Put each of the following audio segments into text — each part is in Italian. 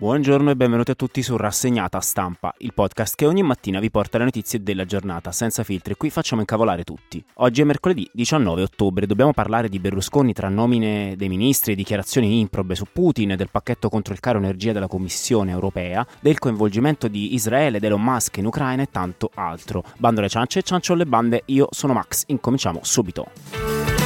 Buongiorno e benvenuti a tutti su Rassegnata Stampa, il podcast che ogni mattina vi porta le notizie della giornata senza filtri. Qui facciamo incavolare tutti. Oggi è mercoledì 19 ottobre, dobbiamo parlare di Berlusconi tra nomine dei ministri e dichiarazioni improbe su Putin, del pacchetto contro il caro energia della Commissione europea, del coinvolgimento di Israele, Elon Musk in Ucraina e tanto altro. Bando le ciance, ciancio le bande, io sono Max, incominciamo subito.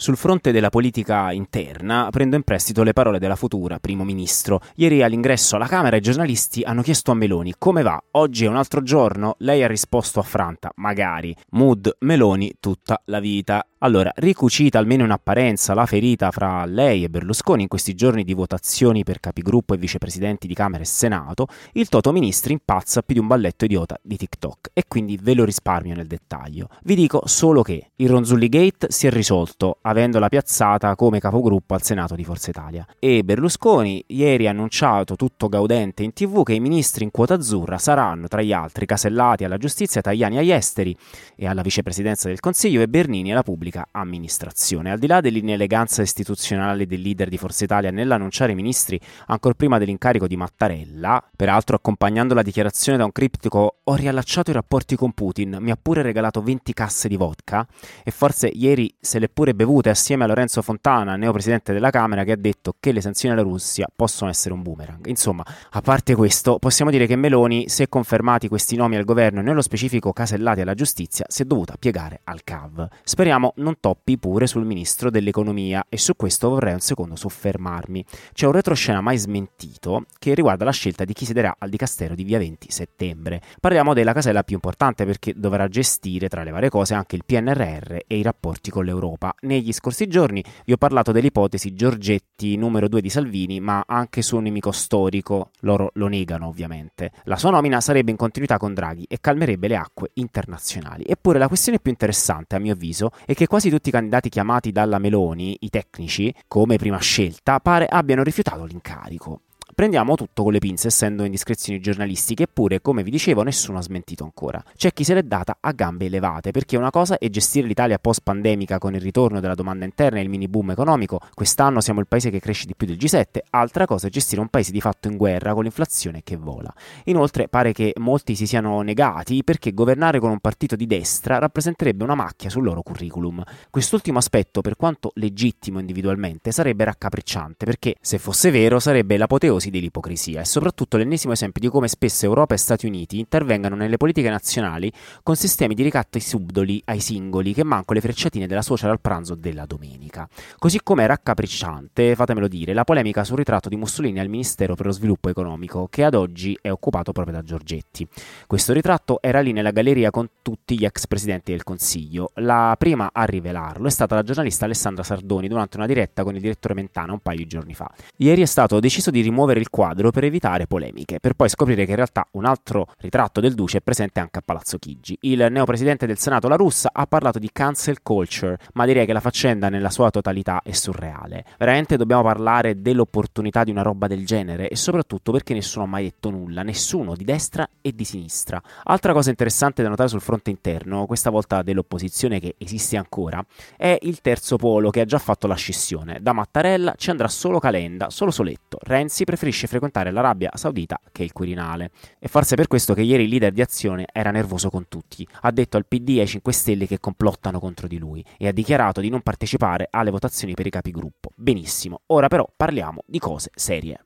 Sul fronte della politica interna prendo in prestito le parole della futura primo ministro. Ieri all'ingresso alla Camera i giornalisti hanno chiesto a Meloni come va, oggi è un altro giorno? Lei ha risposto affranta, magari. Mood Meloni tutta la vita. Allora, ricucita almeno in apparenza la ferita fra lei e Berlusconi in questi giorni di votazioni per capigruppo e vicepresidenti di Camera e Senato, il Toto Ministri impazza più di un balletto idiota di TikTok e quindi ve lo risparmio nel dettaglio. Vi dico solo che il Ronzulli Gate si è risolto avendola piazzata come capogruppo al Senato di Forza Italia e Berlusconi ieri ha annunciato tutto gaudente in tv che i ministri in quota azzurra saranno tra gli altri Casellati alla giustizia, Tajani agli esteri e alla vicepresidenza del Consiglio e Bernini alla pubblica amministrazione. Al di là dell'ineleganza istituzionale del leader di Forza Italia nell'annunciare i ministri ancora prima dell'incarico di Mattarella, peraltro accompagnando la dichiarazione da un criptico ho riallacciato i rapporti con Putin, mi ha pure regalato 20 casse di vodka e forse ieri se le pure bevute assieme a Lorenzo Fontana, neopresidente della Camera, che ha detto che le sanzioni alla Russia possono essere un boomerang. Insomma, a parte questo, possiamo dire che Meloni, se confermati questi nomi al governo e nello specifico casellati alla giustizia, si è dovuta piegare al CAV. Speriamo non toppi pure sul ministro dell'economia e su questo vorrei un secondo soffermarmi. C'è un retroscena mai smentito che riguarda la scelta di chi siederà al dicastero di via 20 settembre. Parliamo della casella più importante perché dovrà gestire tra le varie cose anche il PNRR e i rapporti con l'Europa. Negli scorsi giorni vi ho parlato dell'ipotesi Giorgetti numero 2 di Salvini, ma anche suo nemico storico. Loro lo negano ovviamente. La sua nomina sarebbe in continuità con Draghi e calmerebbe le acque internazionali. Eppure la questione più interessante a mio avviso è che quasi tutti i candidati chiamati dalla Meloni, i tecnici, come prima scelta, pare abbiano rifiutato l'incarico. Prendiamo tutto con le pinze, essendo indiscrezioni giornalistiche, eppure, come vi dicevo, nessuno ha smentito ancora. C'è chi se l'è data a gambe elevate, perché una cosa è gestire l'Italia post-pandemica con il ritorno della domanda interna e il mini boom economico, quest'anno siamo il paese che cresce di più del G7, altra cosa è gestire un paese di fatto in guerra con l'inflazione che vola. Inoltre pare che molti si siano negati perché governare con un partito di destra rappresenterebbe una macchia sul loro curriculum. Quest'ultimo aspetto, per quanto legittimo individualmente, sarebbe raccapricciante, perché se fosse vero sarebbe l'apoteosi abusi dell'ipocrisia e soprattutto l'ennesimo esempio di come spesso Europa e Stati Uniti intervengano nelle politiche nazionali con sistemi di ricatto subdoli ai singoli che manco le frecciatine della suocera al pranzo della domenica. Così come raccapricciante, fatemelo dire, la polemica sul ritratto di Mussolini al Ministero per lo Sviluppo Economico che ad oggi è occupato proprio da Giorgetti. Questo ritratto era lì nella galleria con tutti gli ex presidenti del Consiglio. La prima a rivelarlo è stata la giornalista Alessandra Sardoni durante una diretta con il direttore Mentana un paio di giorni fa. Ieri è stato deciso di rimuovere rimuovere il quadro per evitare polemiche, per poi scoprire che in realtà un altro ritratto del Duce è presente anche a Palazzo Chigi. Il neopresidente del Senato La Russa ha parlato di cancel culture, ma direi che la faccenda nella sua totalità è surreale. Veramente dobbiamo parlare dell'opportunità di una roba del genere e soprattutto perché nessuno ha mai detto nulla, nessuno di destra e di sinistra. Altra cosa interessante da notare sul fronte interno, questa volta dell'opposizione che esiste ancora, è il terzo polo che ha già fatto la scissione. Da Mattarella ci andrà solo Calenda, solo Soletto. Renzi preferisce preferisce frequentare l'Arabia Saudita che il Quirinale. E forse per questo che ieri il leader di Azione era nervoso con tutti. Ha detto al PD e ai 5 Stelle che complottano contro di lui e ha dichiarato di non partecipare alle votazioni per i capigruppo. Benissimo, ora però parliamo di cose serie.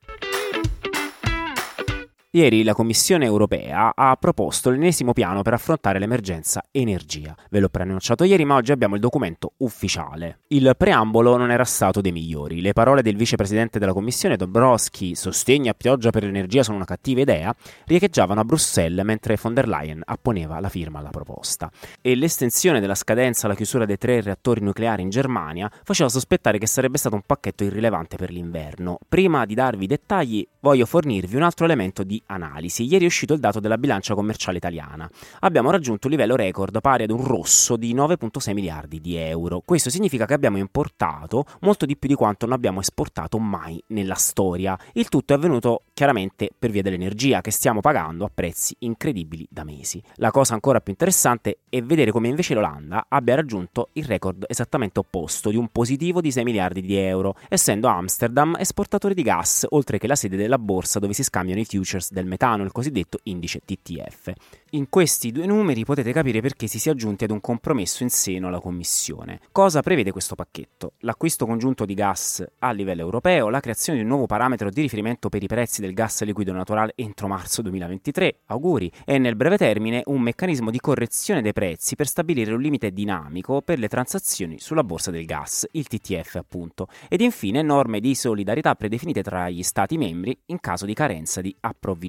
Ieri la Commissione europea ha proposto l'ennesimo piano per affrontare l'emergenza energia. Ve l'ho preannunciato ieri, ma oggi abbiamo il documento ufficiale. Il preambolo non era stato dei migliori. Le parole del vicepresidente della Commissione Dobrovski, sostegni a pioggia per l'energia sono una cattiva idea, riecheggiavano a Bruxelles mentre von der Leyen apponeva la firma alla proposta. E l'estensione della scadenza alla chiusura dei tre reattori nucleari in Germania faceva sospettare che sarebbe stato un pacchetto irrilevante per l'inverno. Prima di darvi dettagli, voglio fornirvi un altro elemento di analisi. Ieri è uscito il dato della bilancia commerciale italiana. Abbiamo raggiunto un livello record pari ad un rosso di 9,6 miliardi di euro. Questo significa che abbiamo importato molto di più di quanto non abbiamo esportato mai nella storia. Il tutto è avvenuto chiaramente per via dell'energia che stiamo pagando a prezzi incredibili da mesi. La cosa ancora più interessante è vedere come invece l'Olanda abbia raggiunto il record esattamente opposto di un positivo di 6 miliardi di euro, essendo Amsterdam esportatore di gas, oltre che la sede della borsa dove si scambiano i futures del metano, il cosiddetto indice TTF. In questi due numeri potete capire perché si sia giunti ad un compromesso in seno alla Commissione. Cosa prevede questo pacchetto? L'acquisto congiunto di gas a livello europeo, la creazione di un nuovo parametro di riferimento per i prezzi del gas liquido naturale entro marzo 2023, auguri, e nel breve termine un meccanismo di correzione dei prezzi per stabilire un limite dinamico per le transazioni sulla borsa del gas, il TTF appunto, ed infine norme di solidarietà predefinite tra gli Stati membri in caso di carenza di approvvigionamento.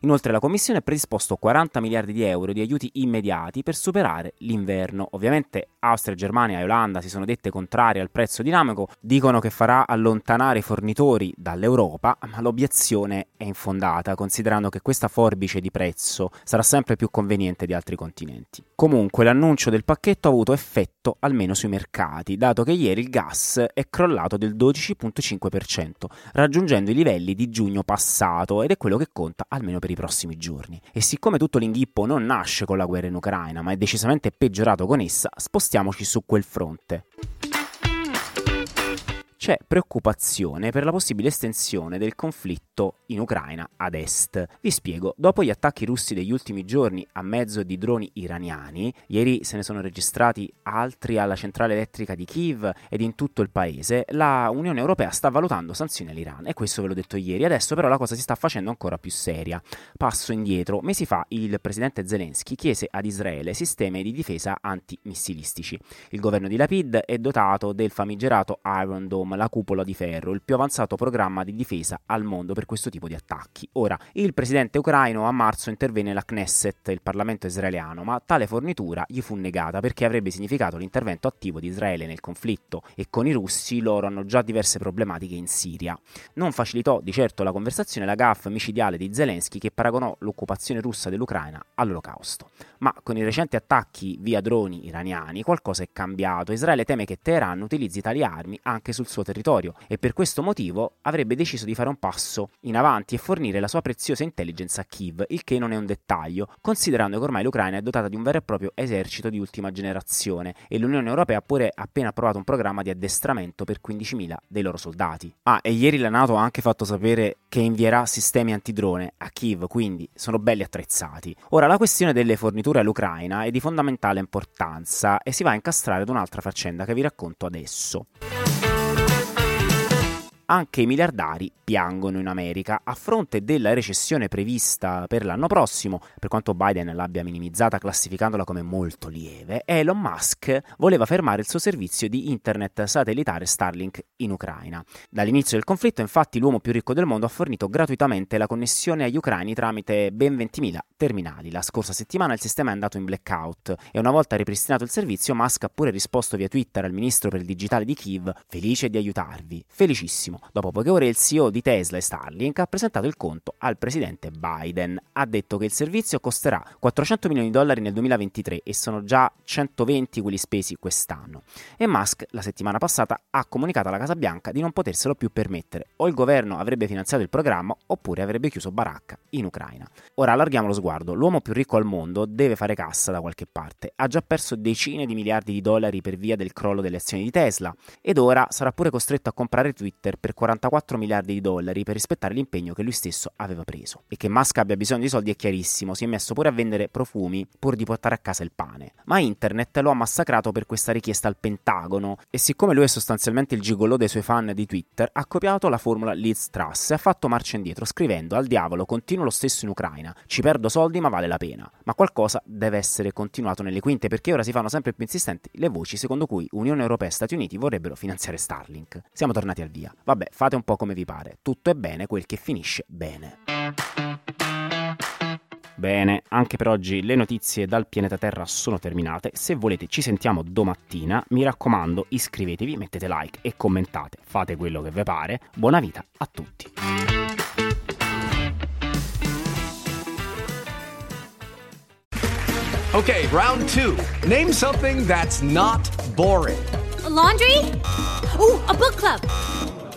Inoltre la Commissione ha predisposto 40 miliardi di euro di aiuti immediati per superare l'inverno. Ovviamente Austria, Germania e Olanda si sono dette contrarie al prezzo dinamico, dicono che farà allontanare i fornitori dall'Europa, ma l'obiezione è infondata, considerando che questa forbice di prezzo sarà sempre più conveniente di altri continenti. Comunque l'annuncio del pacchetto ha avuto effetto almeno sui mercati, dato che ieri il gas è crollato del 12,5%, raggiungendo i livelli di giugno passato ed è quello che conta almeno per i prossimi giorni. E siccome tutto l'inghippo non nasce con la guerra in Ucraina, ma è decisamente peggiorato con essa, spostiamoci su quel fronte c'è preoccupazione per la possibile estensione del conflitto in Ucraina ad est. Vi spiego, dopo gli attacchi russi degli ultimi giorni a mezzo di droni iraniani, ieri se ne sono registrati altri alla centrale elettrica di Kiev ed in tutto il paese, la Unione Europea sta valutando sanzioni all'Iran e questo ve l'ho detto ieri, adesso però la cosa si sta facendo ancora più seria. Passo indietro, mesi fa il presidente Zelensky chiese ad Israele sistemi di difesa antimissilistici. Il governo di Lapid è dotato del famigerato Iron Dome la cupola di ferro, il più avanzato programma di difesa al mondo per questo tipo di attacchi. Ora, il presidente ucraino a marzo intervenne la Knesset, il Parlamento israeliano, ma tale fornitura gli fu negata perché avrebbe significato l'intervento attivo di Israele nel conflitto e con i russi loro hanno già diverse problematiche in Siria. Non facilitò di certo la conversazione la gaffa micidiale di Zelensky che paragonò l'occupazione russa dell'Ucraina all'olocausto. Ma con i recenti attacchi via droni iraniani qualcosa è cambiato. Israele teme che Teheran utilizzi tali armi anche sul suo territorio e per questo motivo avrebbe deciso di fare un passo in avanti e fornire la sua preziosa intelligence a Kiev, il che non è un dettaglio, considerando che ormai l'Ucraina è dotata di un vero e proprio esercito di ultima generazione e l'Unione Europea ha pure appena approvato un programma di addestramento per 15.000 dei loro soldati. Ah, e ieri la NATO ha anche fatto sapere che invierà sistemi antidrone a Kiev, quindi sono belli attrezzati. Ora la questione delle forniture forniture all'Ucraina è di fondamentale importanza e si va a incastrare ad un'altra faccenda che vi racconto adesso. Anche i miliardari piangono in America a fronte della recessione prevista per l'anno prossimo, per quanto Biden l'abbia minimizzata classificandola come molto lieve, Elon Musk voleva fermare il suo servizio di internet satellitare Starlink in Ucraina. Dall'inizio del conflitto, infatti, l'uomo più ricco del mondo ha fornito gratuitamente la connessione agli ucraini tramite ben 20.000 terminali. La scorsa settimana il sistema è andato in blackout e una volta ripristinato il servizio, Musk ha pure risposto via Twitter al ministro per il digitale di Kiev, felice di aiutarvi, felicissimo Benissimo. Dopo poche ore il CEO di Tesla e Starlink ha presentato il conto al presidente Biden. Ha detto che il servizio costerà 400 milioni di dollari nel 2023 e sono già 120 quelli spesi quest'anno. E Musk la settimana passata ha comunicato alla Casa Bianca di non poterselo più permettere. O il governo avrebbe finanziato il programma oppure avrebbe chiuso baracca in Ucraina. Ora allarghiamo lo sguardo. L'uomo più ricco al mondo deve fare cassa da qualche parte. Ha già perso decine di miliardi di dollari per via del crollo delle azioni di Tesla ed ora sarà pure costretto a comprare Twitter per 44 miliardi di dollari per rispettare l'impegno che lui stesso aveva preso. E che Musk abbia bisogno di soldi è chiarissimo, si è messo pure a vendere profumi pur di portare a casa il pane. Ma internet lo ha massacrato per questa richiesta al Pentagono e siccome lui è sostanzialmente il gigolò dei suoi fan di Twitter, ha copiato la formula Liz Truss e ha fatto marcia indietro scrivendo al diavolo continuo lo stesso in Ucraina, ci perdo soldi ma vale la pena. Ma qualcosa deve essere continuato nelle quinte perché ora si fanno sempre più insistenti le voci secondo cui Unione Europea e Stati Uniti vorrebbero finanziare Starlink. Siamo tornati al via. Vabbè, fate un po' come vi pare. Tutto è bene quel che finisce bene. Bene, anche per oggi le notizie dal pianeta Terra sono terminate. Se volete ci sentiamo domattina. Mi raccomando, iscrivetevi, mettete like e commentate. Fate quello che vi pare. Buona vita a tutti. Okay, round 2. Name something that's not boring. A laundry? Ooh, a book club.